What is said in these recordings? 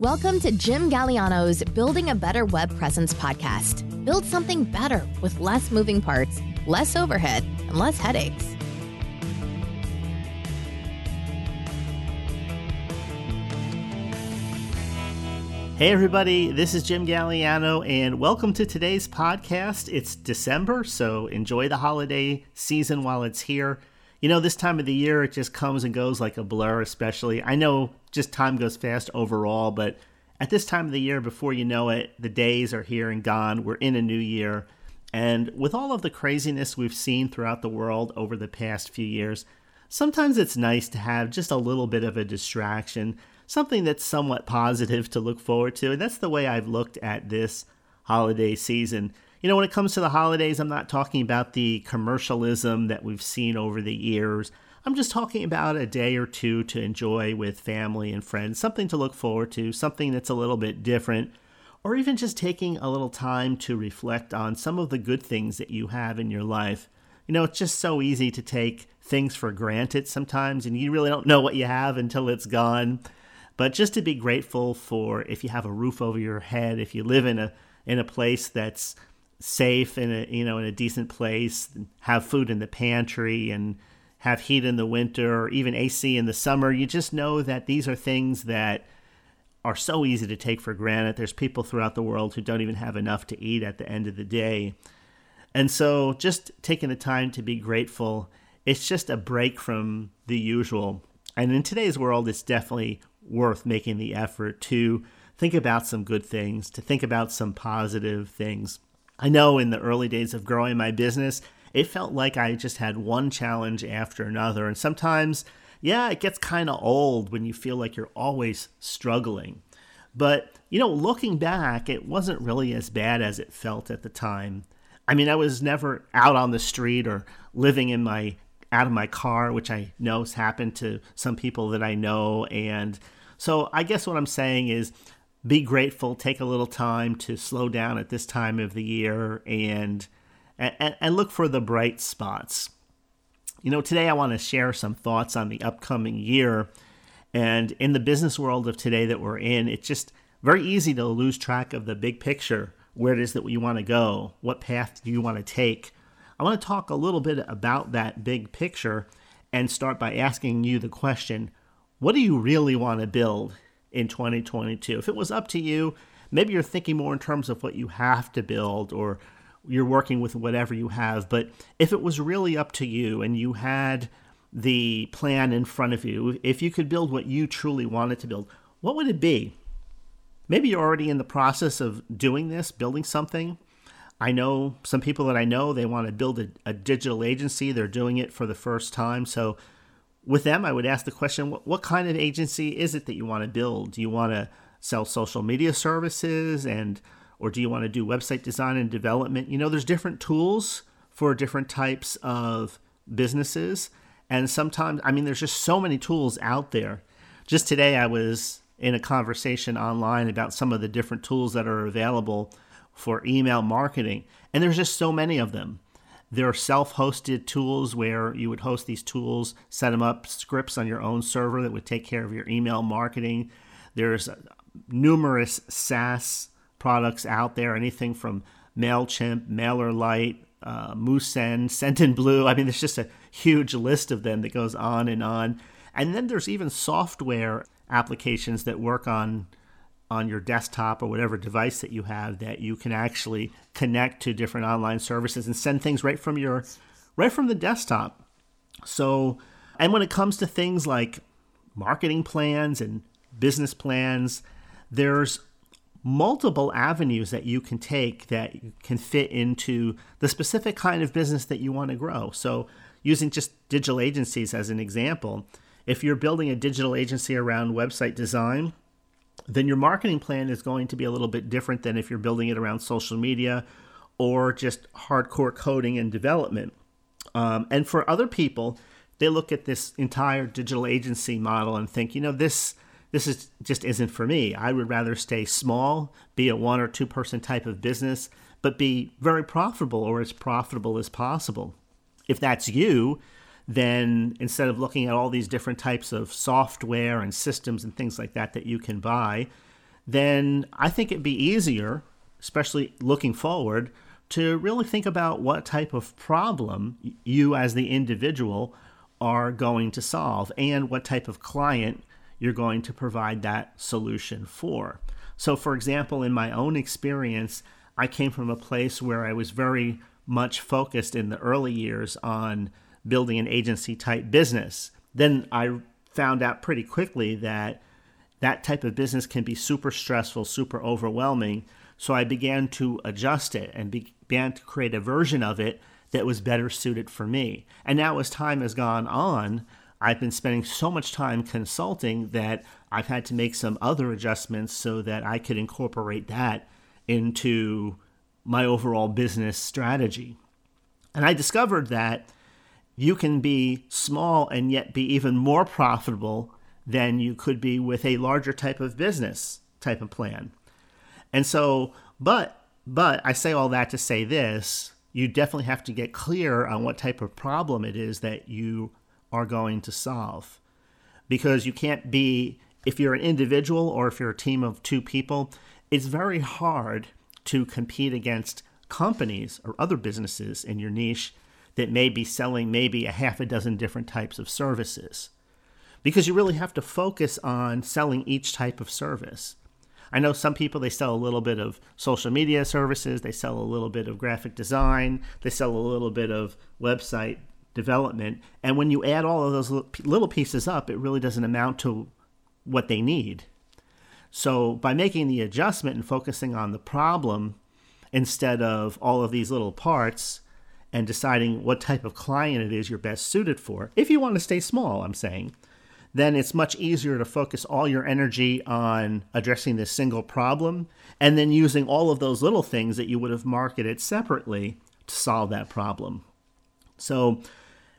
Welcome to Jim Galiano's Building a Better Web Presence podcast. Build something better with less moving parts, less overhead, and less headaches. Hey, everybody, this is Jim Galliano, and welcome to today's podcast. It's December, so enjoy the holiday season while it's here. You know, this time of the year, it just comes and goes like a blur, especially. I know just time goes fast overall, but at this time of the year, before you know it, the days are here and gone. We're in a new year. And with all of the craziness we've seen throughout the world over the past few years, sometimes it's nice to have just a little bit of a distraction something that's somewhat positive to look forward to. And that's the way I've looked at this holiday season. You know, when it comes to the holidays, I'm not talking about the commercialism that we've seen over the years. I'm just talking about a day or two to enjoy with family and friends, something to look forward to, something that's a little bit different, or even just taking a little time to reflect on some of the good things that you have in your life. You know, it's just so easy to take things for granted sometimes, and you really don't know what you have until it's gone but just to be grateful for if you have a roof over your head, if you live in a in a place that's safe in a you know in a decent place, have food in the pantry and have heat in the winter or even AC in the summer, you just know that these are things that are so easy to take for granted. There's people throughout the world who don't even have enough to eat at the end of the day. And so just taking the time to be grateful, it's just a break from the usual. And in today's world, it's definitely worth making the effort to think about some good things, to think about some positive things. I know in the early days of growing my business, it felt like I just had one challenge after another. And sometimes, yeah, it gets kind of old when you feel like you're always struggling. But, you know, looking back, it wasn't really as bad as it felt at the time. I mean, I was never out on the street or living in my out of my car, which I know has happened to some people that I know and so I guess what I'm saying is be grateful, take a little time to slow down at this time of the year and and, and look for the bright spots. You know, today I want to share some thoughts on the upcoming year. And in the business world of today that we're in, it's just very easy to lose track of the big picture, where it is that we want to go, what path do you want to take. I want to talk a little bit about that big picture and start by asking you the question what do you really want to build in 2022? If it was up to you, maybe you're thinking more in terms of what you have to build or you're working with whatever you have. But if it was really up to you and you had the plan in front of you, if you could build what you truly wanted to build, what would it be? Maybe you're already in the process of doing this, building something. I know some people that I know, they want to build a, a digital agency. They're doing it for the first time. So with them, I would ask the question what, what kind of agency is it that you want to build? Do you want to sell social media services and or do you want to do website design and development? You know, there's different tools for different types of businesses. And sometimes, I mean, there's just so many tools out there. Just today, I was in a conversation online about some of the different tools that are available for email marketing. And there's just so many of them. There are self hosted tools where you would host these tools, set them up, scripts on your own server that would take care of your email marketing. There's numerous SaaS products out there, anything from MailChimp, MailerLite, uh, Moosend, Sendinblue. I mean, there's just a huge list of them that goes on and on. And then there's even software applications that work on on your desktop or whatever device that you have that you can actually connect to different online services and send things right from your right from the desktop. So, and when it comes to things like marketing plans and business plans, there's multiple avenues that you can take that can fit into the specific kind of business that you want to grow. So, using just digital agencies as an example, if you're building a digital agency around website design, then your marketing plan is going to be a little bit different than if you're building it around social media or just hardcore coding and development. Um, and for other people, they look at this entire digital agency model and think, you know, this this is just isn't for me. I would rather stay small, be a one or two person type of business, but be very profitable or as profitable as possible. If that's you, then instead of looking at all these different types of software and systems and things like that that you can buy, then I think it'd be easier, especially looking forward, to really think about what type of problem you as the individual are going to solve and what type of client you're going to provide that solution for. So, for example, in my own experience, I came from a place where I was very much focused in the early years on building an agency type business. Then I found out pretty quickly that that type of business can be super stressful, super overwhelming. So I began to adjust it and began to create a version of it that was better suited for me. And now, as time has gone on, I've been spending so much time consulting that I've had to make some other adjustments so that I could incorporate that into my overall business strategy. And I discovered that you can be small and yet be even more profitable than you could be with a larger type of business type of plan. And so, but but I say all that to say this, you definitely have to get clear on what type of problem it is that you are going to solve. Because you can't be if you're an individual or if you're a team of two people, it's very hard to compete against companies or other businesses in your niche that may be selling maybe a half a dozen different types of services. Because you really have to focus on selling each type of service. I know some people they sell a little bit of social media services, they sell a little bit of graphic design, they sell a little bit of website development, and when you add all of those little pieces up, it really doesn't amount to what they need. So by making the adjustment and focusing on the problem instead of all of these little parts and deciding what type of client it is you're best suited for, if you want to stay small, I'm saying, then it's much easier to focus all your energy on addressing this single problem and then using all of those little things that you would have marketed separately to solve that problem. So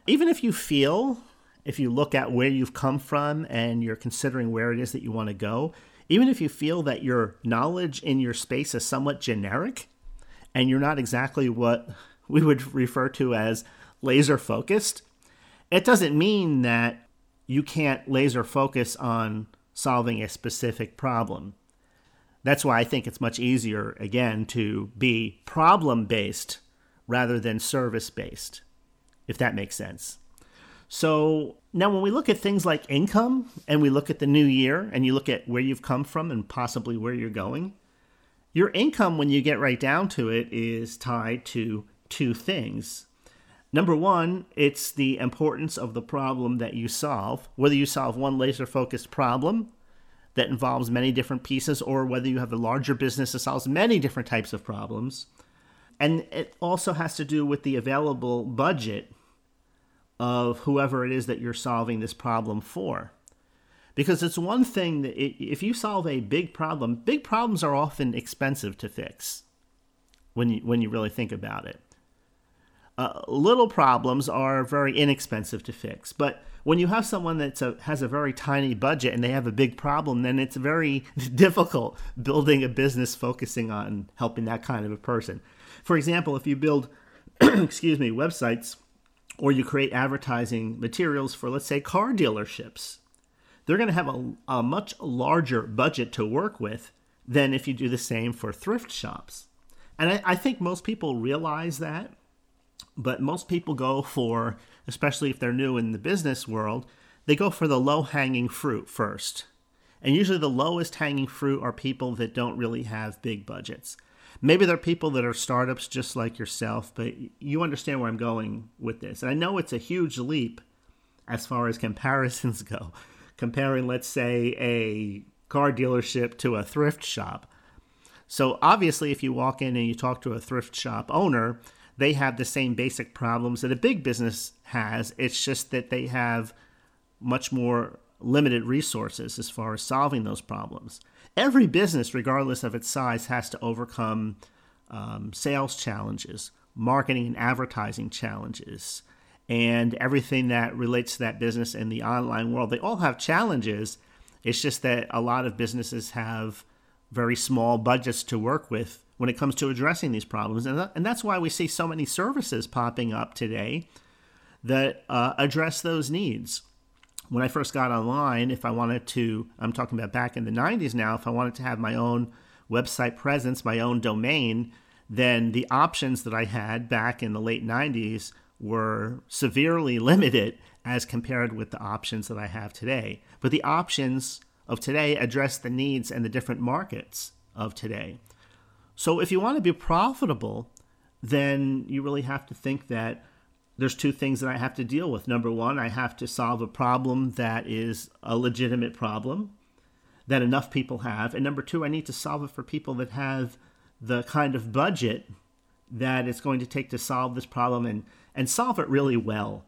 even if you feel, if you look at where you've come from and you're considering where it is that you want to go, even if you feel that your knowledge in your space is somewhat generic and you're not exactly what we would refer to as laser focused, it doesn't mean that you can't laser focus on solving a specific problem. That's why I think it's much easier, again, to be problem based rather than service based, if that makes sense. So now, when we look at things like income and we look at the new year and you look at where you've come from and possibly where you're going, your income, when you get right down to it, is tied to two things. Number one, it's the importance of the problem that you solve, whether you solve one laser focused problem that involves many different pieces or whether you have a larger business that solves many different types of problems. And it also has to do with the available budget of whoever it is that you're solving this problem for. Because it's one thing that it, if you solve a big problem, big problems are often expensive to fix when you, when you really think about it. Uh, little problems are very inexpensive to fix. But when you have someone that has a very tiny budget and they have a big problem, then it's very difficult building a business focusing on helping that kind of a person. For example, if you build, excuse me, websites or you create advertising materials for, let's say, car dealerships, they're going to have a, a much larger budget to work with than if you do the same for thrift shops. And I, I think most people realize that, but most people go for, especially if they're new in the business world, they go for the low hanging fruit first. And usually the lowest hanging fruit are people that don't really have big budgets. Maybe there are people that are startups just like yourself, but you understand where I'm going with this. And I know it's a huge leap as far as comparisons go, comparing, let's say, a car dealership to a thrift shop. So obviously, if you walk in and you talk to a thrift shop owner, they have the same basic problems that a big business has. It's just that they have much more limited resources as far as solving those problems every business, regardless of its size, has to overcome um, sales challenges, marketing and advertising challenges, and everything that relates to that business in the online world. They all have challenges. It's just that a lot of businesses have very small budgets to work with when it comes to addressing these problems. And, and that's why we see so many services popping up today that uh, address those needs. When I first got online, if I wanted to, I'm talking about back in the 90s now, if I wanted to have my own website presence, my own domain, then the options that I had back in the late 90s were severely limited as compared with the options that I have today. But the options of today address the needs and the different markets of today. So if you want to be profitable, then you really have to think that there's two things that I have to deal with. Number one, I have to solve a problem that is a legitimate problem that enough people have. And number two, I need to solve it for people that have the kind of budget that it's going to take to solve this problem and, and solve it really well.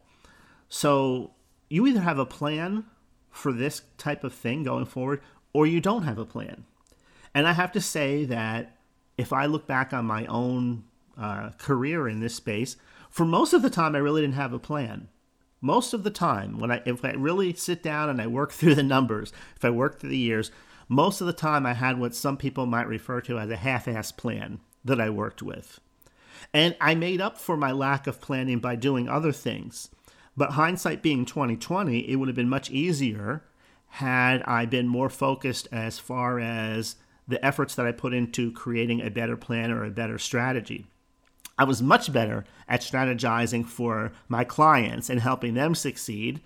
So you either have a plan for this type of thing going forward or you don't have a plan. And I have to say that if I look back on my own uh, career in this space, for most of the time, I really didn't have a plan. Most of the time, when I if I really sit down and I work through the numbers, if I work through the years, most of the time I had what some people might refer to as a half-ass plan that I worked with. And I made up for my lack of planning by doing other things. But hindsight being 2020, it would have been much easier had I been more focused as far as the efforts that I put into creating a better plan or a better strategy. I was much better at strategizing for my clients and helping them succeed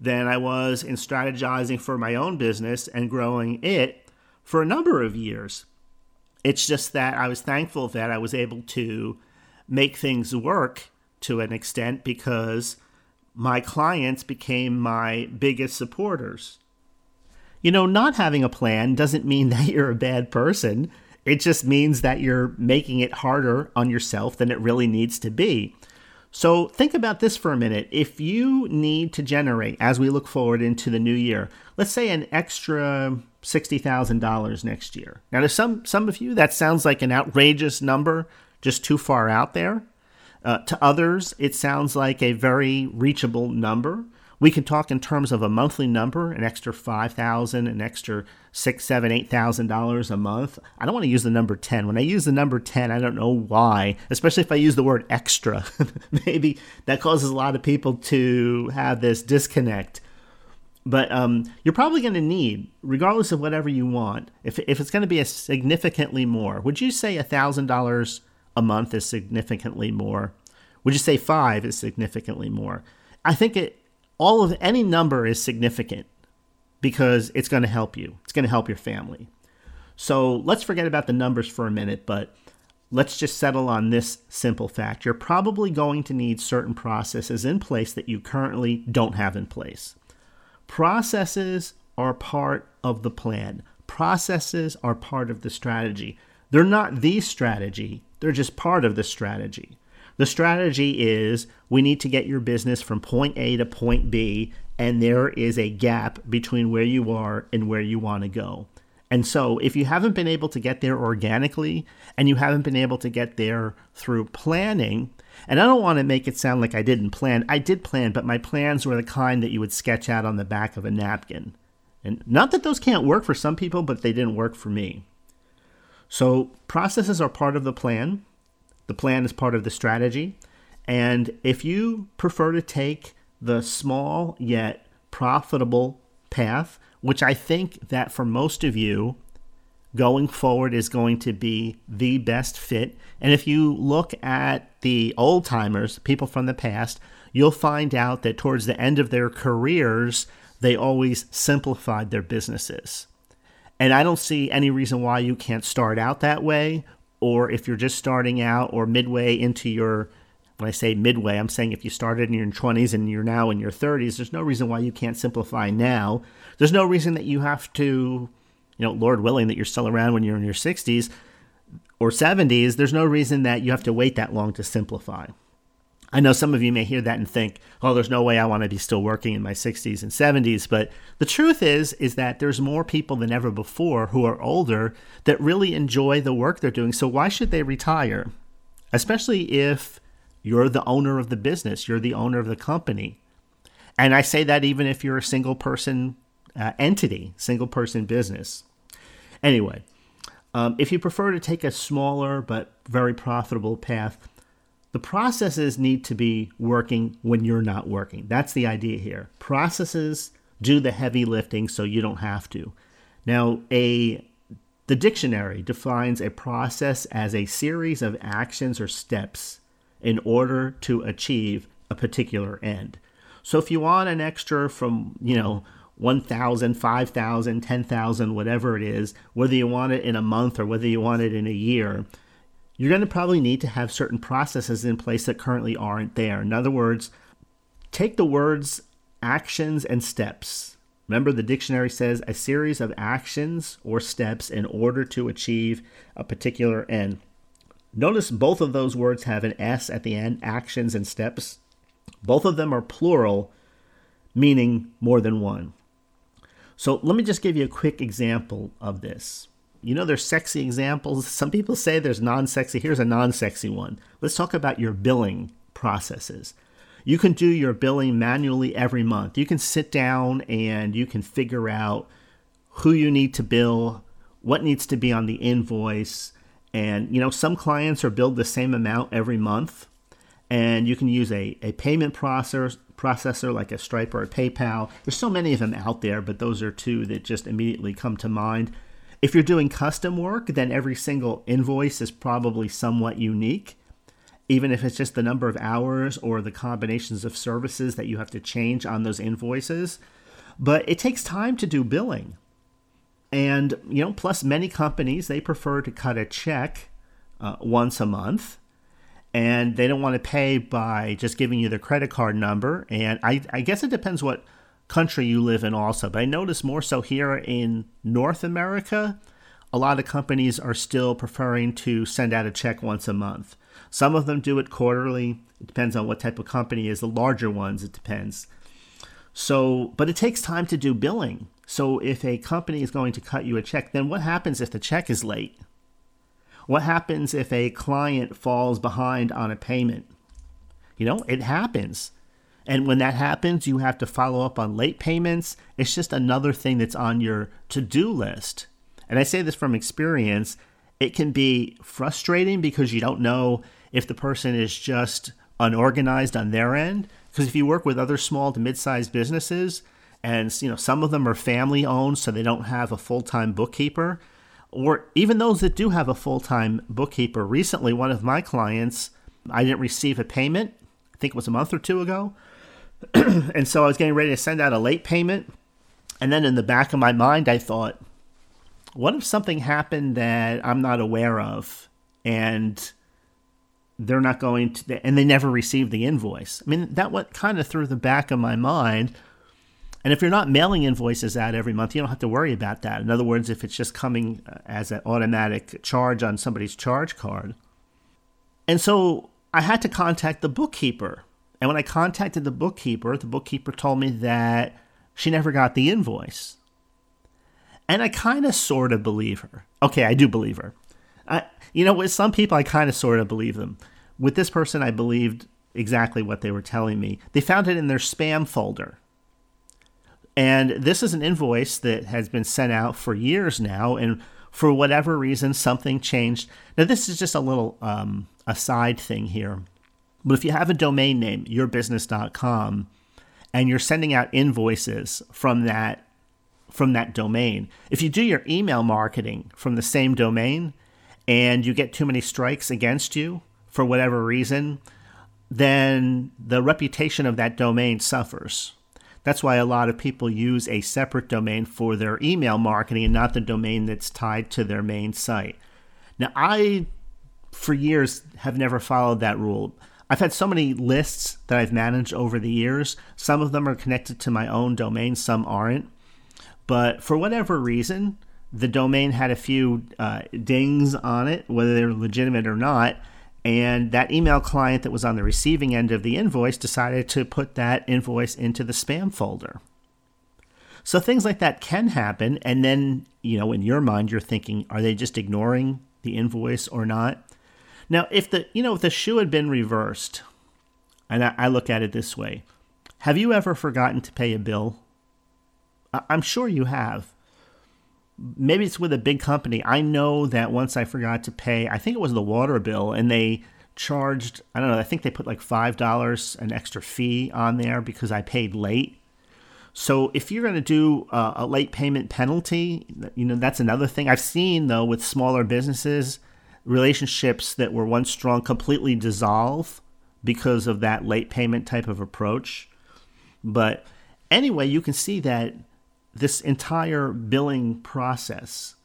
than I was in strategizing for my own business and growing it for a number of years. It's just that I was thankful that I was able to make things work to an extent because my clients became my biggest supporters. You know, not having a plan doesn't mean that you're a bad person. It just means that you're making it harder on yourself than it really needs to be. So think about this for a minute. If you need to generate, as we look forward into the new year, let's say an extra $60,000 next year. Now, to some, some of you, that sounds like an outrageous number, just too far out there. Uh, to others, it sounds like a very reachable number. We can talk in terms of a monthly number, an extra five thousand, an extra six, seven, eight thousand dollars a month. I don't want to use the number ten. When I use the number ten, I don't know why, especially if I use the word extra. Maybe that causes a lot of people to have this disconnect. But um, you're probably going to need, regardless of whatever you want, if, if it's going to be a significantly more, would you say a $1,000 a month is significantly more? Would you say five is significantly more? I think it all of any number is significant because it's going to help you. It's going to help your family. So let's forget about the numbers for a minute, but let's just settle on this simple fact. You're probably going to need certain processes in place that you currently don't have in place. Processes are part of the plan, processes are part of the strategy. They're not the strategy, they're just part of the strategy. The strategy is we need to get your business from point A to point B, and there is a gap between where you are and where you want to go. And so, if you haven't been able to get there organically and you haven't been able to get there through planning, and I don't want to make it sound like I didn't plan. I did plan, but my plans were the kind that you would sketch out on the back of a napkin. And not that those can't work for some people, but they didn't work for me. So, processes are part of the plan. The plan is part of the strategy. And if you prefer to take the small yet profitable path, which I think that for most of you going forward is going to be the best fit. And if you look at the old timers, people from the past, you'll find out that towards the end of their careers, they always simplified their businesses. And I don't see any reason why you can't start out that way or if you're just starting out or midway into your when I say midway, I'm saying if you started in your 20s and you're now in your 30s, there's no reason why you can't simplify now. There's no reason that you have to, you know, Lord willing, that you're still around when you're in your 60s or 70s. There's no reason that you have to wait that long to simplify. I know some of you may hear that and think, "Oh, there's no way I want to be still working in my 60s and 70s." But the truth is is that there's more people than ever before who are older that really enjoy the work they're doing. So why should they retire? Especially if you're the owner of the business, you're the owner of the company. And I say that even if you're a single person uh, entity, single person business. Anyway, um, if you prefer to take a smaller but very profitable path, the processes need to be working when you're not working. That's the idea here. Processes do the heavy lifting so you don't have to. Now, a the dictionary defines a process as a series of actions or steps in order to achieve a particular end. So if you want an extra from, you know, 1,000, 5,000, 10,000, whatever it is, whether you want it in a month or whether you want it in a year, you're going to probably need to have certain processes in place that currently aren't there. In other words, take the words actions and steps. Remember, the dictionary says a series of actions or steps in order to achieve a particular end. Notice both of those words have an S at the end, actions and steps. Both of them are plural, meaning more than one. So let me just give you a quick example of this. You know, there's sexy examples. Some people say there's non sexy. Here's a non sexy one. Let's talk about your billing processes. You can do your billing manually every month. You can sit down and you can figure out who you need to bill, what needs to be on the invoice. And, you know, some clients are billed the same amount every month. And you can use a, a payment processor, processor like a Stripe or a PayPal. There's so many of them out there, but those are two that just immediately come to mind. If you're doing custom work, then every single invoice is probably somewhat unique, even if it's just the number of hours or the combinations of services that you have to change on those invoices. But it takes time to do billing. And, you know, plus many companies, they prefer to cut a check uh, once a month and they don't want to pay by just giving you their credit card number. And I, I guess it depends what country you live in also. But I notice more so here in North America, a lot of companies are still preferring to send out a check once a month. Some of them do it quarterly. It depends on what type of company is. The larger ones, it depends. So, but it takes time to do billing. So if a company is going to cut you a check, then what happens if the check is late? What happens if a client falls behind on a payment? You know, it happens. And when that happens, you have to follow up on late payments. It's just another thing that's on your to do list. And I say this from experience, it can be frustrating because you don't know if the person is just unorganized on their end. Because if you work with other small to mid sized businesses, and you know some of them are family owned so they don't have a full-time bookkeeper or even those that do have a full time bookkeeper. Recently, one of my clients, I didn't receive a payment. I think it was a month or two ago. and so I was getting ready to send out a late payment. And then in the back of my mind, I thought, what if something happened that I'm not aware of and they're not going to, and they never received the invoice? I mean, that what kind of through the back of my mind and if you're not mailing invoices out every month, you don't have to worry about that. In other words, if it's just coming uh, as an automatic charge on somebody's charge card. And so I had to contact the bookkeeper. And when I contacted the bookkeeper, the bookkeeper told me that she never got the invoice. And I kind of sort of believe her. Okay, I do believe her. I, you know, with some people, I kind of sort of believe them. With this person, I believed exactly what they were telling me. They found it in their spam folder. And this is an invoice that has been sent out for years now, and for whatever reason, something changed. Now, this is just a little um, aside thing here. But if you have a domain name, yourbusiness.com, and you're sending out invoices from that from that domain, if you do your email marketing from the same domain and you get too many strikes against you for whatever reason, then the reputation of that domain suffers. That's why a lot of people use a separate domain for their email marketing and not the domain that's tied to their main site. Now, I, for years, have never followed that rule. I've had so many lists that I've managed over the years. Some of them are connected to my own domain, some aren't. But for whatever reason, the domain had a few uh, dings on it, whether they're legitimate or not. And that email client that was on the receiving end of the invoice decided to put that invoice into the spam folder. So things like that can happen. And then, you know, in your mind, you're thinking, are they just ignoring the invoice or not? Now, if the, you know, if the shoe had been reversed, and I, I look at it this way have you ever forgotten to pay a bill? I'm sure you have maybe it's with a big company. I know that once I forgot to pay, I think it was the water bill, and they charged, I don't know, I think they put like $5 an extra fee on there because I paid late. So if you're going to do uh, a late payment penalty, you know that's another thing I've seen though with smaller businesses, relationships that were once strong completely dissolve because of that late payment type of approach. But anyway, you can see that this entire billing process,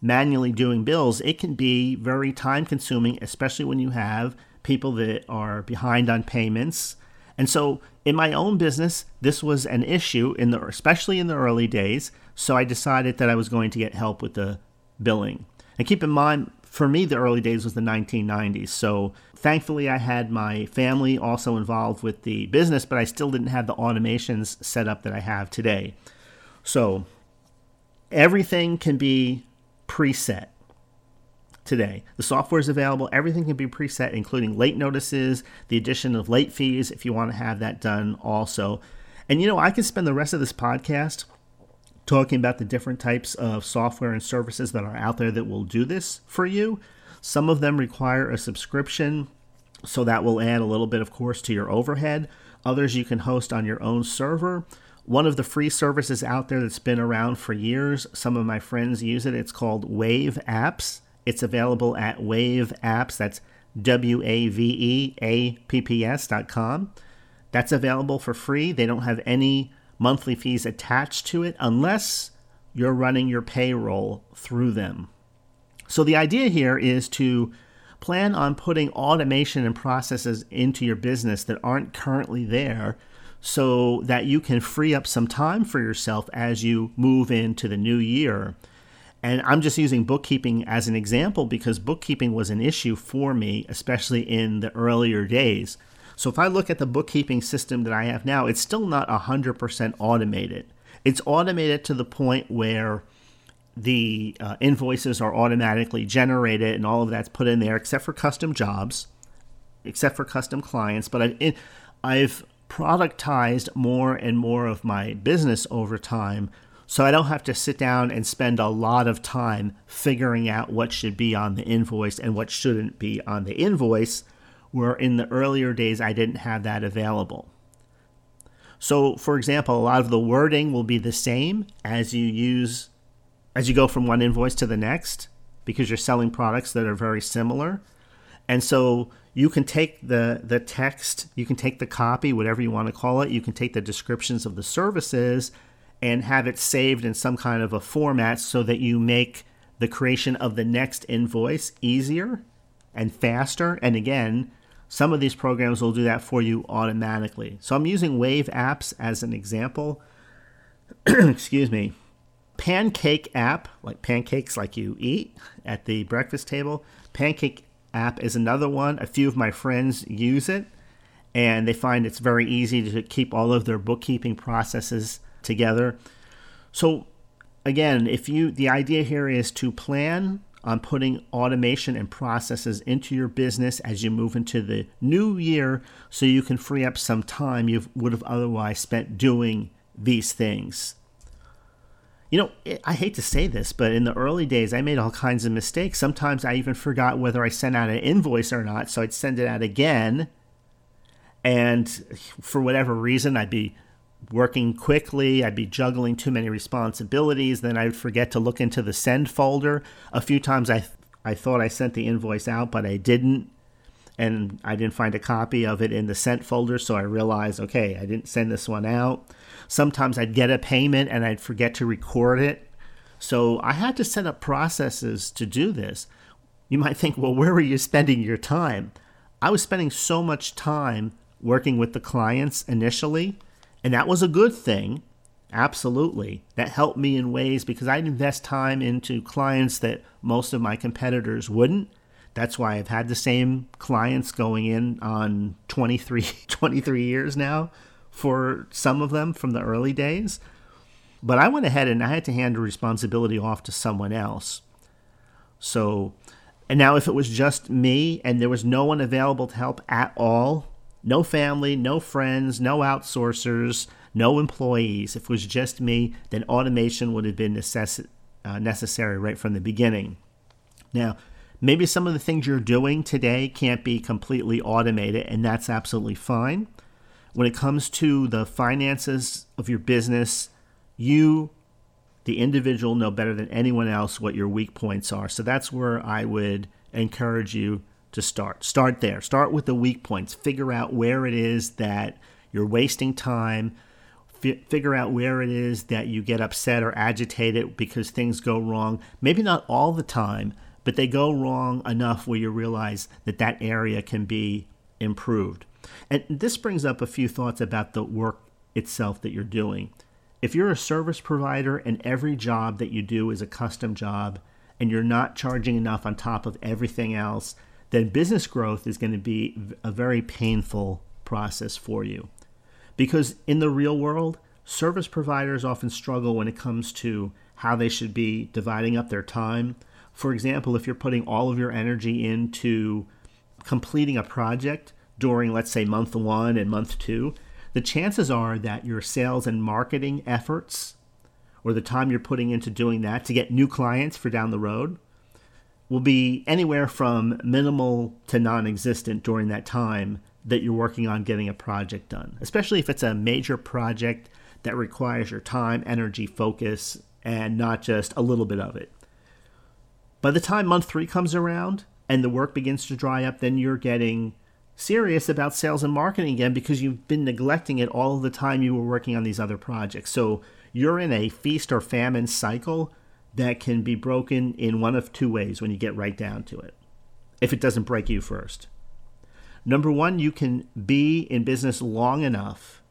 manually doing bills, it can be very time consuming, especially when you have people that are behind on payments. And so in my own business, this was an issue in the especially in the early days, so I decided that I was going to get help with the billing. And keep in mind for me the early days was the 1990s. So thankfully I had my family also involved with the business, but I still didn't have the automations set up that I have today. So everything can be preset today. The software is available. Everything can be preset, including late notices, the addition of late fees if you want to have that done also. And you know, I could spend the rest of this podcast talking about the different types of software and services that are out there that will do this for you. Some of them require a subscription, so that will add a little bit, of course, to your overhead. Others you can host on your own server. One of the free services out there that's been around for years, some of my friends use it. It's called Wave Apps. It's available at Wave Apps. That's W A V E A P P S dot com. That's available for free. They don't have any monthly fees attached to it unless you're running your payroll through them. So the idea here is to plan on putting automation and processes into your business that aren't currently there so that you can free up some time for yourself as you move into the new year. And I'm just using bookkeeping as an example because bookkeeping was an issue for me, especially in the earlier days. So if I look at the bookkeeping system that I have now, it's still not 100% automated. It's automated to the point where the uh, invoices are automatically generated and all of that's put in there, except for custom jobs, except for custom clients. But I've, I've productized more and more of my business over time. So I don't have to sit down and spend a lot of time figuring out what should be on the invoice and what shouldn't be on the invoice where in the earlier days I didn't have that available. So, for example, a lot of the wording will be the same as you use as you go from one invoice to the next because you're selling products that are very similar. And so you can take the the text, you can take the copy, whatever you want to call it, you can take the descriptions of the services and have it saved in some kind of a format so that you make the creation of the next invoice easier and faster and again some of these programs will do that for you automatically. So I'm using Wave Apps as an example. Excuse me. Pancake app, like pancakes like you eat at the breakfast table. Pancake app is another one. A few of my friends use it and they find it's very easy to keep all of their bookkeeping processes together. So again, if you the idea here is to plan on putting automation and processes into your business as you move into the new year so you can free up some time you would have otherwise spent doing these things. You know, I hate to say this, but in the early days, I made all kinds of mistakes. Sometimes I even forgot whether I sent out an invoice or not, so I'd send it out again. And for whatever reason, I'd be working quickly. I'd be juggling too many responsibilities. Then I'd forget to look into the send folder. A few times I, I thought I sent the invoice out, but I didn't. And I didn't find a copy of it in the sent folder. So I realized, okay, I didn't send this one out. Sometimes I'd get a payment and I'd forget to record it. So I had to set up processes to do this. You might think, well, where were you spending your time? I was spending so much time working with the clients initially and that was a good thing. Absolutely. That helped me in ways because I'd invest time into clients that most of my competitors wouldn't. That's why I've had the same clients going in on 23, 23 years now for some of them from the early days. But I went ahead and I had to hand the responsibility off to someone else. So, and now if it was just me and there was no one available to help at all, no family, no friends, no outsourcers, no employees. If it was just me, then automation would have been necess- uh, necessary right from the beginning. Now, maybe some of the things you're doing today can't be completely automated, and that's absolutely fine. when it comes to the finances of your business, you, the individual, know better than anyone else what your weak points are. So that's where I would encourage you to start. Start there. Start with the weak points. Figure out where it is that you're wasting time. F- figure out where it is that you get upset or agitated because things go wrong. Maybe not all the time, but they go wrong enough where you realize that that area can be improved. And this brings up a few thoughts about the work itself that you're doing. If you're a service provider and every job that you do is a custom job and you're not charging enough on top of everything else, then business growth is going to be a very painful process for you. Because in the real world, service providers often struggle when it comes to how they should be dividing up their time. For example, if you're putting all of your energy into completing a project during, let's say, month one and month two, the chances are that your sales and marketing efforts or the time you're putting into doing that to get new clients for down the road will be anywhere from minimal to non existent during that time that you're working on getting a project done, especially if it's a major project that requires your time, energy, focus, and not just a little bit of it. By the time month three comes around and the work begins to dry up, then you're getting serious about sales and marketing again because you've been neglecting it all the time you were working on these other projects. So you're in a feast or famine cycle that can be broken in one of two ways when you get right down to it, if it doesn't break you first. Number one, you can be in business long enough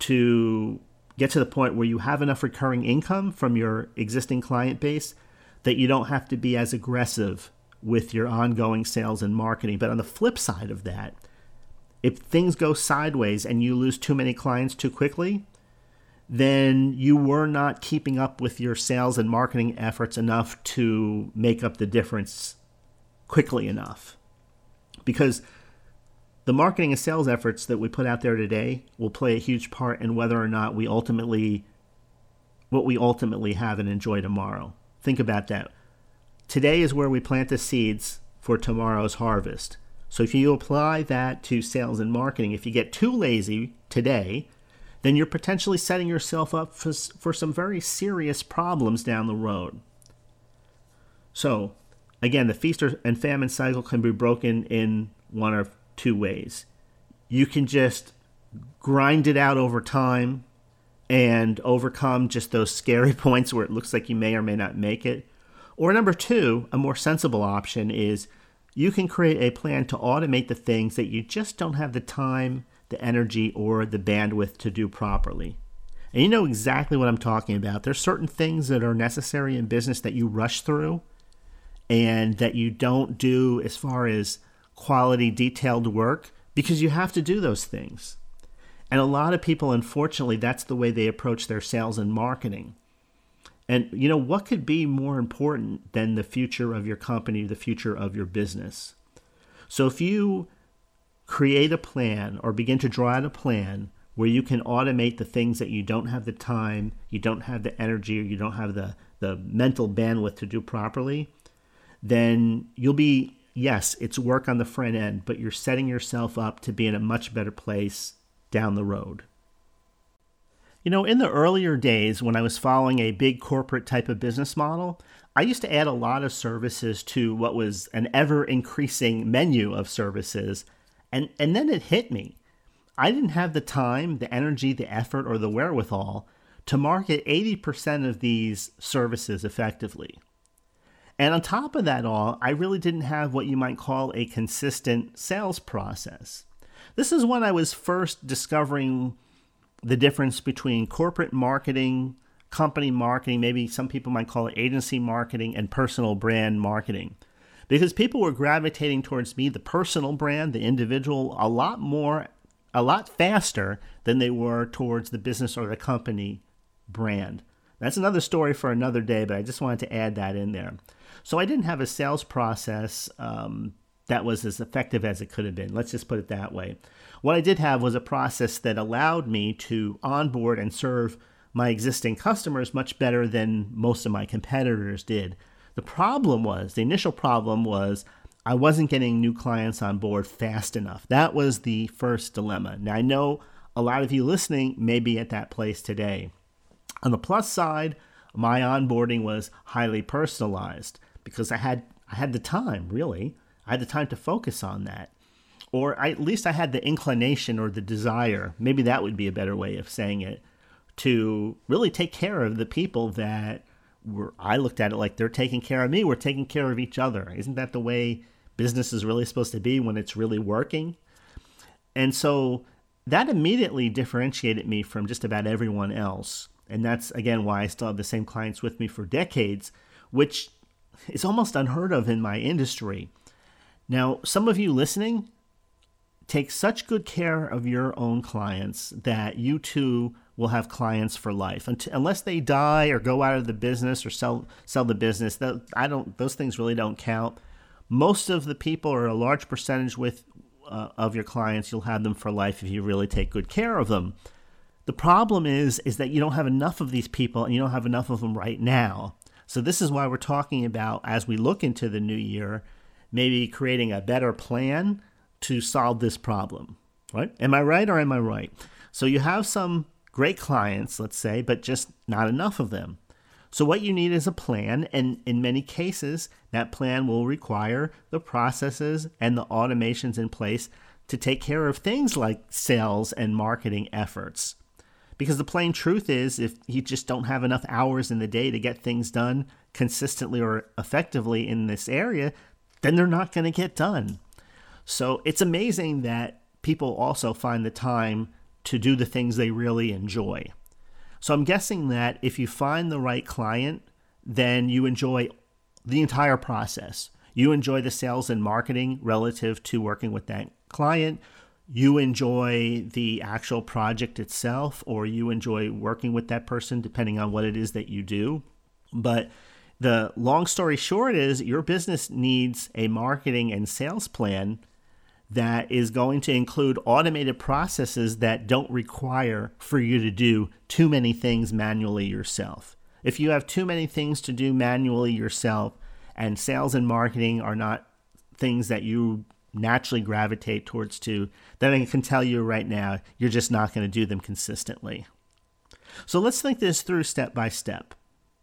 to get to the point where you have enough recurring income from your existing client base that you don't have to be as aggressive with your ongoing sales and marketing. But on the flip side of that, if things go sideways and you lose too many clients too quickly, then you were not keeping up with your sales and marketing efforts enough to make up the difference quickly enough. Because the marketing and sales efforts that we put out there today will play a huge part in whether or not we ultimately what we ultimately have and enjoy tomorrow. Think about that. Today is where we plant the seeds for tomorrow's harvest. So if you apply that to sales and marketing, if you get too lazy today, then you're potentially setting yourself up for, for some very serious problems down the road. So, again, the feast and famine cycle can be broken in one of two ways. You can just grind it out over time and overcome just those scary points where it looks like you may or may not make it. Or number two, a more sensible option is you can create a plan to automate the things that you just don't have the time the energy or the bandwidth to do properly. And you know exactly what I'm talking about. There's certain things that are necessary in business that you rush through and that you don't do as far as quality, detailed work because you have to do those things. And a lot of people, unfortunately, that's the way they approach their sales and marketing. And you know, what could be more important than the future of your company, the future of your business? So if you create a plan or begin to draw out a plan where you can automate the things that you don't have the time, you don't have the energy, or you don't have the, the mental bandwidth to do properly, then you'll be, yes, it's work on the front end, but you're setting yourself up to be in a much better place down the road. You know, in the earlier days when I was following a big corporate type of business model, I used to add a lot of services to what was an ever increasing menu of services and and then it hit me. I didn't have the time, the energy, the effort, or the wherewithal to market 80% of these services effectively. And on top of that all, I really didn't have what you might call a consistent sales process. This is when I was first discovering the difference between corporate marketing, company marketing, maybe some people might call it agency marketing, and personal brand marketing because people were gravitating towards me, the personal brand, the individual, a lot more, a lot faster than they were towards the business or the company brand. That's another story for another day, but I just wanted to add that in there. So I didn't have a sales process um, that was as effective as it could have been. Let's just put it that way. What I did have was a process that allowed me to onboard and serve my existing customers much better than most of my competitors did. The problem was, the initial problem was, I wasn't getting new clients on board fast enough. That was the first dilemma. Now, I know a lot of you listening may be at that place today. On the plus side, my onboarding was highly personalized because I had I had the time, really. I had the time to focus on that. Or I, at least I had the inclination or the desire, maybe that would be a better way of saying it, to really take care of the people that I looked at it like they're taking care of me, we're taking care of each other. Isn't that the way business is really supposed to be when it's really working? And so that immediately differentiated me from just about everyone else. And that's again why I still have the same clients with me for decades, which is almost unheard of in my industry. Now, some of you listening take such good care of your own clients that you too will have clients for life. Unless they die or go out of the business or sell sell the business that I don't those things really don't count. Most of the people or a large percentage with uh, of your clients you'll have them for life if you really take good care of them. The problem is is that you don't have enough of these people and you don't have enough of them right now. So this is why we're talking about as we look into the new year maybe creating a better plan to solve this problem right? Am i right or am i right? So you have some great clients, let's say, but just not enough of them. So, what you need is a plan, and in many cases, that plan will require the processes and the automations in place to take care of things like sales and marketing efforts. Because the plain truth is, if you just don't have enough hours in the day to get things done consistently or effectively in this area, then they're not going to get done. So, it's amazing that people also find the time to do the things they really enjoy. So I'm guessing that if you find the right client, then you enjoy the entire process. You enjoy the sales and marketing relative to working with that client. You enjoy the actual project itself, or you enjoy working with that person, depending on what it is that you do. But the long story short is your business needs a marketing and sales plan that is going to include automated processes that don't require for you to do too many things manually yourself. If you have too many things to do manually yourself, and sales and marketing are not things that you naturally gravitate towards to, then I can tell you right now, you're just not going to do them consistently. So let's think this through step by step.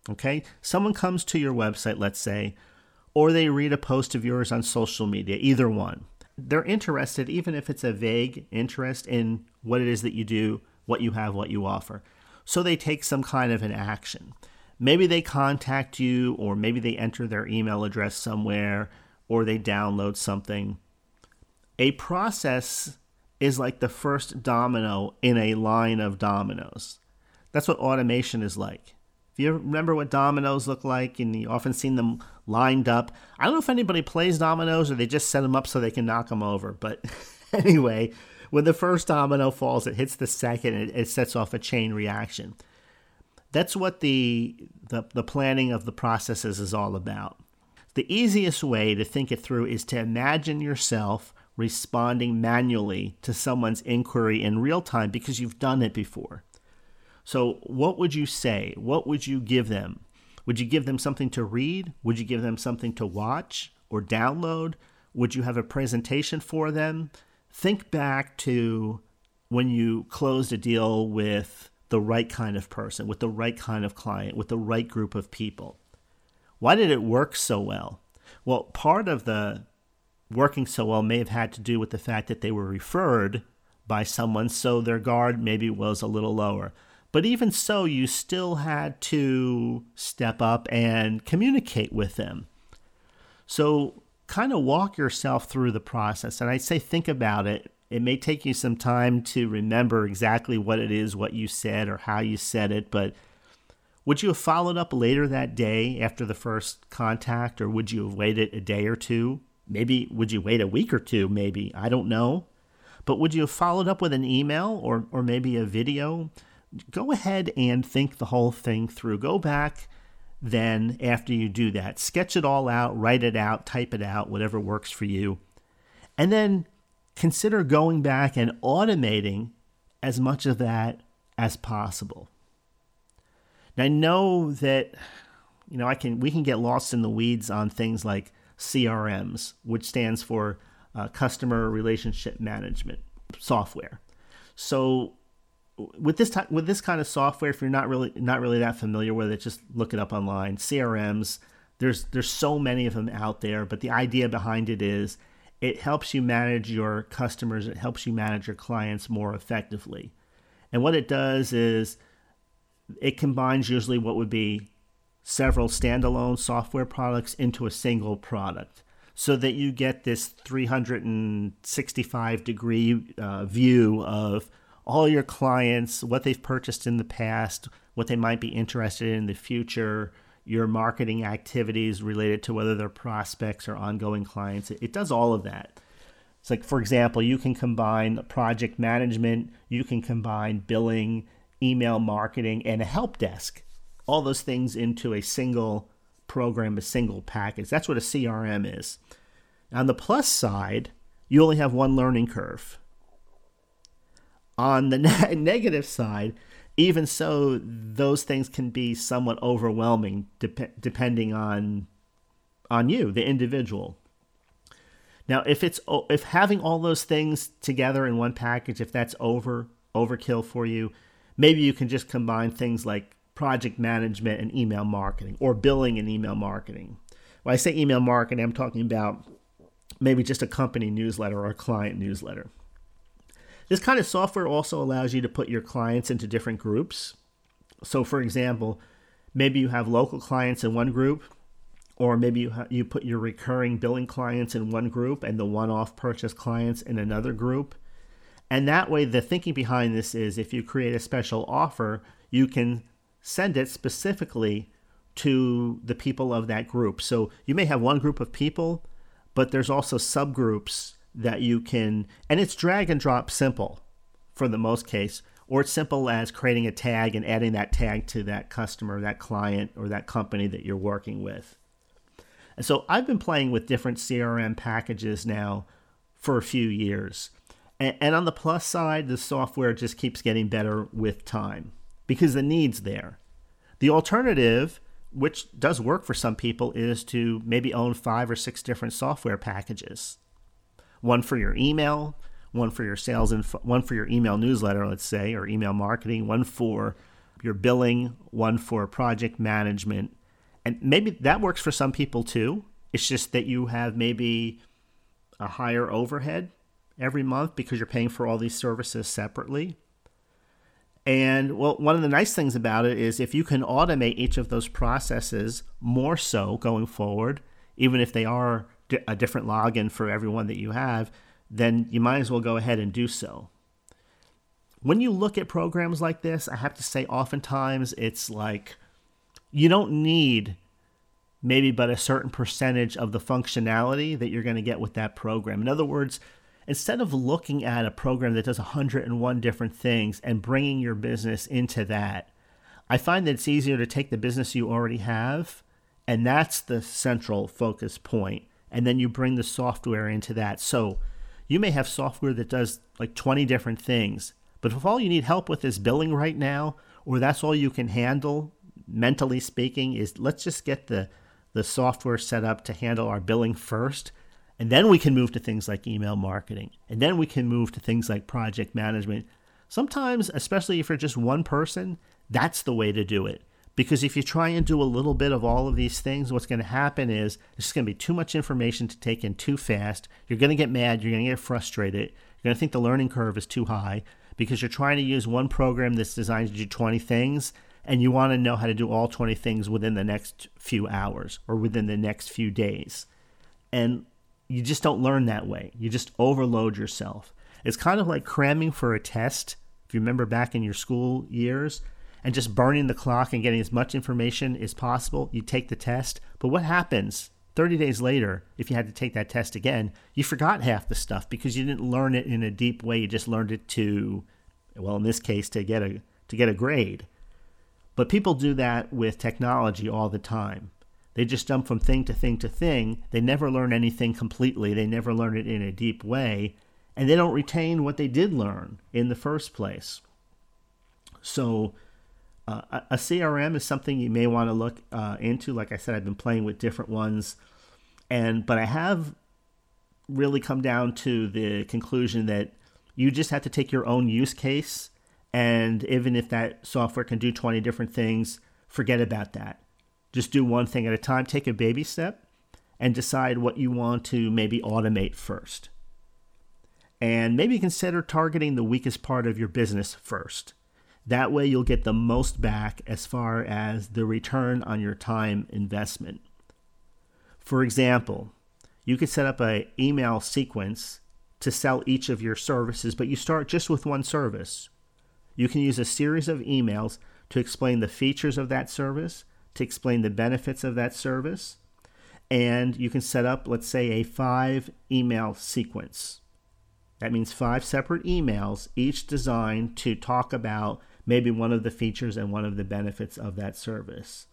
Okay? Someone comes to your website, let's say, or they read a post of yours on social media, either one they're interested, even if it's a vague interest in what it is that you do, what you have, what you offer. So they take some kind of an action. Maybe they contact you, or maybe they enter their email address somewhere, or they download something. A process is like the first domino in a line of dominoes. That's what automation is like. If you remember what dominoes look like, and you often seen them lined up, I don't know if anybody plays dominoes or they just set them up so they can knock them over. But anyway, when the first domino falls, it hits the second, and it, sets off a chain reaction. That's what the, the the planning of the processes is all about. The easiest way to think it through is to imagine yourself responding manually to someone's inquiry in real time because you've done it before. So, what would you say? What would you give them? Would you give them something to read? Would you give them something to watch or download? Would you have a presentation for them? Think back to when you closed a deal with the right kind of person, with the right kind of client, with the right group of people. Why did it work so well? Well, part of the working so well may have had to do with the fact that they were referred by someone, so their guard maybe was a little lower. But even so, you still had to step up and communicate with them. So, kind of walk yourself through the process. And I'd say, think about it. It may take you some time to remember exactly what it is, what you said, or how you said it, but would you have followed up later that day after the first contact, or would you have waited a day or two? Maybe would you wait a week or two? Maybe I don't know, but would you have followed up with an email or or maybe a video? Go ahead and think the whole thing through. Go back then after you do that, sketch it all out, write it out, type it out, whatever works for you. And then consider going back and automating as much of that as possible. Now I know that you know I can we can get lost in the weeds on things like CRMs, which stands for uh, customer relationship management software. So with this type, with this kind of software, if you're not really not really that familiar with it, just look it up online. CRMs, there's there's so many of them out there, but the idea behind it is it helps you manage your customers, it helps you manage your clients more effectively. And what it does is it combines usually what would be several standalone software products into a single product so that you get this 365 degree uh, view of all your clients, what they've purchased in the past, what they might be interested in in the future, your marketing activities related to whether they're prospects or ongoing clients. It, it does all of that. It's like, for example, you can combine project management, you can combine billing, email marketing, and a help desk, all those things into a single program, a single package. That's what a CRM is. On the plus side, you only have one learning curve. On the ne- negative side, even so, those things can be somewhat overwhelming dep- depending on on you, the individual. Now, if it's if having all those things together in one package, if that's over overkill for you, maybe you can just combine things like project management and email marketing, or billing and email marketing. When I say email marketing, I'm talking about maybe just a company newsletter or a client newsletter. This kind of software also allows you to put your clients into different groups. So, for example, maybe you have local clients in one group, or maybe you, ha- you put your recurring billing clients in one group and the one off purchase clients in another group. And that way, the thinking behind this is if you create a special offer, you can send it specifically to the people of that group. So you may have one group of people, but there's also subgroups that you can, and it's drag and drop simple for the most case, or it's simple as creating a tag and adding that tag to that customer, that client, or that company that you're working with. And so I've been playing with different CRM packages now for a few years. And, and on the plus side, the software just keeps getting better with time because the need's there. The alternative, which does work for some people, is to maybe own five or six different software packages one for your email, one for your sales and one for your email newsletter, let's say, or email marketing, one for your billing, one for project management. And maybe that works for some people too. It's just that you have maybe a higher overhead every month because you're paying for all these services separately. And well, one of the nice things about it is if you can automate each of those processes more so going forward, even if they are a different login for everyone that you have, then you might as well go ahead and do so. When you look at programs like this, I have to say, oftentimes it's like you don't need maybe but a certain percentage of the functionality that you're going to get with that program. In other words, instead of looking at a program that does 101 different things and bringing your business into that, I find that it's easier to take the business you already have, and that's the central focus point and then you bring the software into that. So you may have software that does like 20 different things, but if all you need help with is billing right now, or that's all you can handle, mentally speaking, is let's just get the, the software set up to handle our billing first. And then we can move to things like email marketing. And then we can move to things like project management. Sometimes, especially if you're just one person, that's the way to do it. Because if you try and do a little bit of all of these things, what's going to happen is it's going to be too much information to take in too fast. You're going to get mad. You're going to get frustrated. You're going to think the learning curve is too high because you're trying to use one program that's designed to do 20 things and you want to know how to do all 20 things within the next few hours or within the next few days. And you just don't learn that way. You just overload yourself. It's kind of like cramming for a test. If you remember back in your school years, and just burning the clock and getting as much information as possible, you take the test. But what happens 30 days later if you had to take that test again? You forgot half the stuff because you didn't learn it in a deep way. You just learned it to, well, in this case, to get a to get a grade. But people do that with technology all the time. They just jump from thing to thing to thing. They never learn anything completely. They never learn it in a deep way. And they don't retain what they did learn in the first place. So uh, a CRM is something you may want to look uh, into. Like I said, I've been playing with different ones, and but I have really come down to the conclusion that you just have to take your own use case And even if that software can do 20 different things, forget about that. Just do one thing at a time, take a baby step, and decide what you want to maybe automate first. And maybe consider targeting the weakest part of your business first. That way, you'll get the most back as far as the return on your time investment. For example, you could set up an email sequence to sell each of your services, but you start just with one service. You can use a series of emails to explain the features of that service, to explain the benefits of that service, and you can set up, let's say, a five email sequence. That means five separate emails, each designed to talk about maybe one of the features and one of the benefits of that service.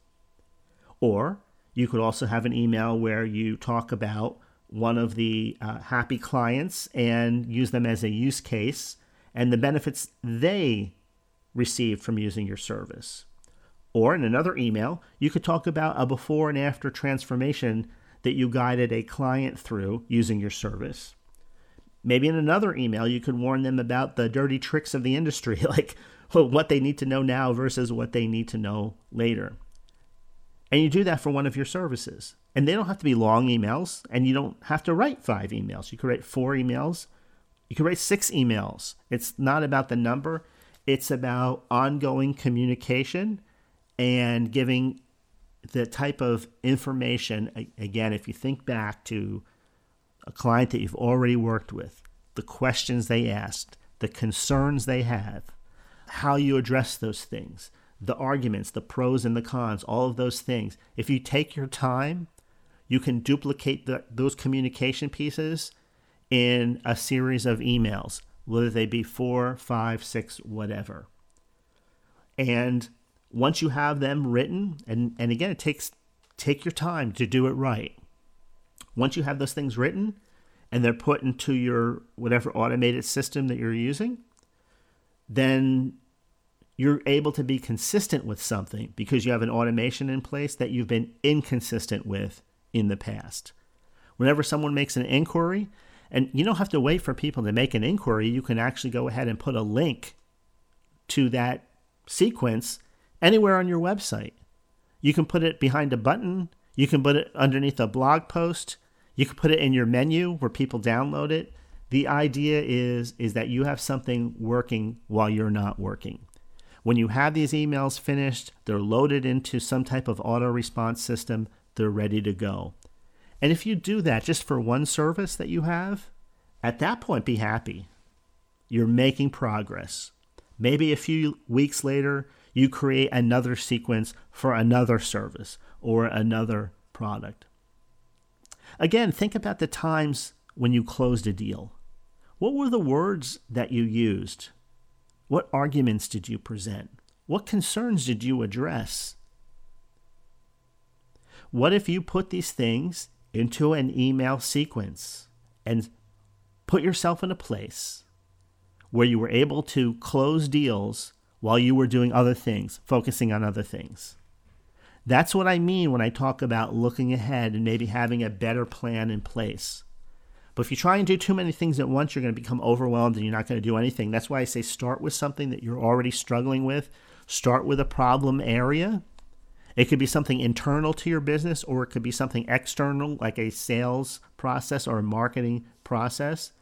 Or you could also have an email where you talk about one of the uh, happy clients and use them as a use case and the benefits they received from using your service. Or in another email, you could talk about a before and after transformation that you guided a client through using your service. Maybe in another email, you could warn them about the dirty tricks of the industry, like what they need to know now versus what they need to know later. And you do that for one of your services. And they don't have to be long emails, and you don't have to write five emails. You could write four emails, you could write six emails. It's not about the number, it's about ongoing communication and giving the type of information. Again, if you think back to a client that you've already worked with, the questions they asked, the concerns they have, how you address those things, the arguments, the pros and the cons, all of those things. If you take your time, you can duplicate the, those communication pieces in a series of emails, whether they be four, five, six, whatever. And once you have them written, and, and again, it takes take your time to do it right. Once you have those things written and they're put into your whatever automated system that you're using, then you're able to be consistent with something because you have an automation in place that you've been inconsistent with in the past. Whenever someone makes an inquiry, and you don't have to wait for people to make an inquiry. You can actually go ahead and put a link to that sequence anywhere on your website. You can put it behind a button, you can put it underneath a blog post, you can put it in your menu where people download it. The idea is is that you have something working while you're not working. When you have these emails finished, they're loaded into some type of auto response system, they're ready to go. And if you do that just for one service that you have, at that point, be happy. You're making progress. Maybe a few weeks later, you create another sequence for another service or another product. Again, think about the times when you closed a deal. What were the words that you used? What arguments did you present? What concerns did you address? What if you put these things into an email sequence and put yourself in a place where you were able to close deals while you were doing other things, focusing on other things. That's what I mean when I talk about looking ahead and maybe having a better plan in place. But if you try and do too many things at once, you're going to become overwhelmed and you're not going to do anything. That's why I say start with something that you're already struggling with. Start with a problem area it could be something internal to your business, or it could be something external, like a sales process or a marketing process.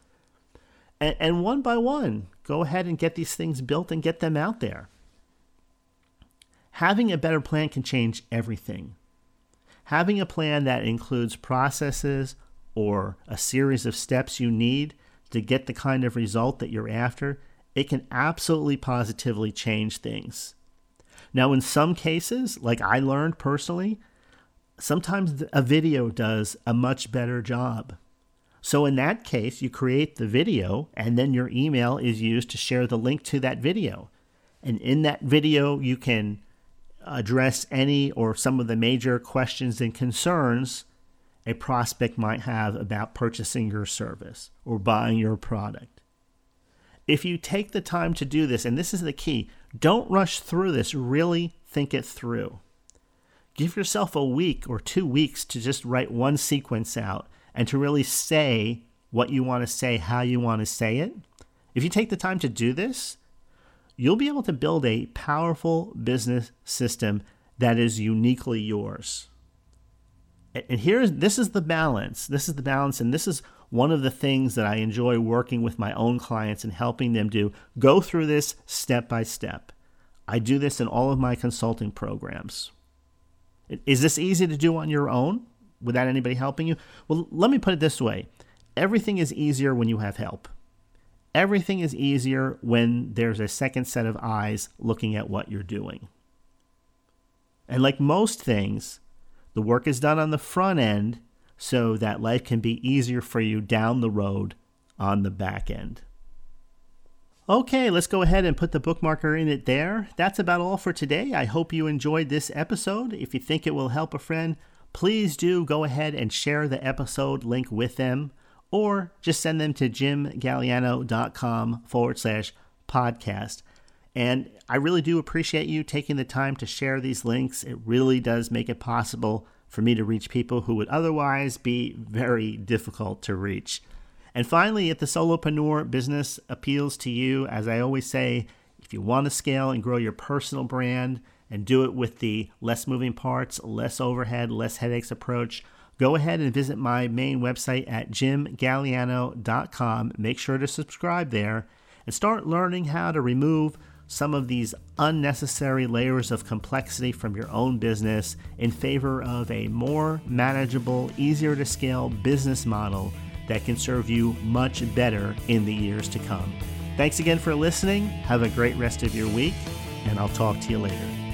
And, and one by one, go ahead and get these things built and get them out there. Having a better plan can change everything. Having a plan that includes processes or a series of steps you need to get the kind of result that you're after, it can absolutely positively change things. Now, in some cases, like I learned personally, sometimes a video does a much better job. So, in that case, you create the video and then your email is used to share the link to that video. And in that video, you can address any or some of the major questions and concerns a prospect might have about purchasing your service or buying your product. If you take the time to do this, and this is the key, don't rush through this. Really think it through. Give yourself a week or two weeks to just write one sequence out and to really say what you want to say, how you want to say it. If you take the time to do this, you'll be able to build a powerful business system that is uniquely yours. And here's this is the balance. This is the balance, and this is one of the things that I enjoy working with my own clients and helping them do. Go through this step by step. I do this in all of my consulting programs. Is this easy to do on your own without anybody helping you? Well, let me put it this way everything is easier when you have help. Everything is easier when there's a second set of eyes looking at what you're doing. And like most things, the work is done on the front end so that life can be easier for you down the road on the back end. Okay, let's go ahead and put the bookmarker in it there. That's about all for today. I hope you enjoyed this episode. If you think it will help a friend, please do go ahead and share the episode link with them or just send them to jimgaliano.com forward slash podcast. And I really do appreciate you taking the time to share these links. It really does make it possible for me to reach people who would otherwise be very difficult to reach. And finally, if the solopreneur business appeals to you, as I always say, if you want to scale and grow your personal brand and do it with the less moving parts, less overhead, less headaches approach, go ahead and visit my main website at jimgaliano.com. Make sure to subscribe there and start learning how to remove some of these unnecessary layers of complexity from your own business in favor of a more manageable, easier to scale business model that can serve you much better in the years to come. Thanks again for listening. Have a great rest of your week, and I'll talk to you later.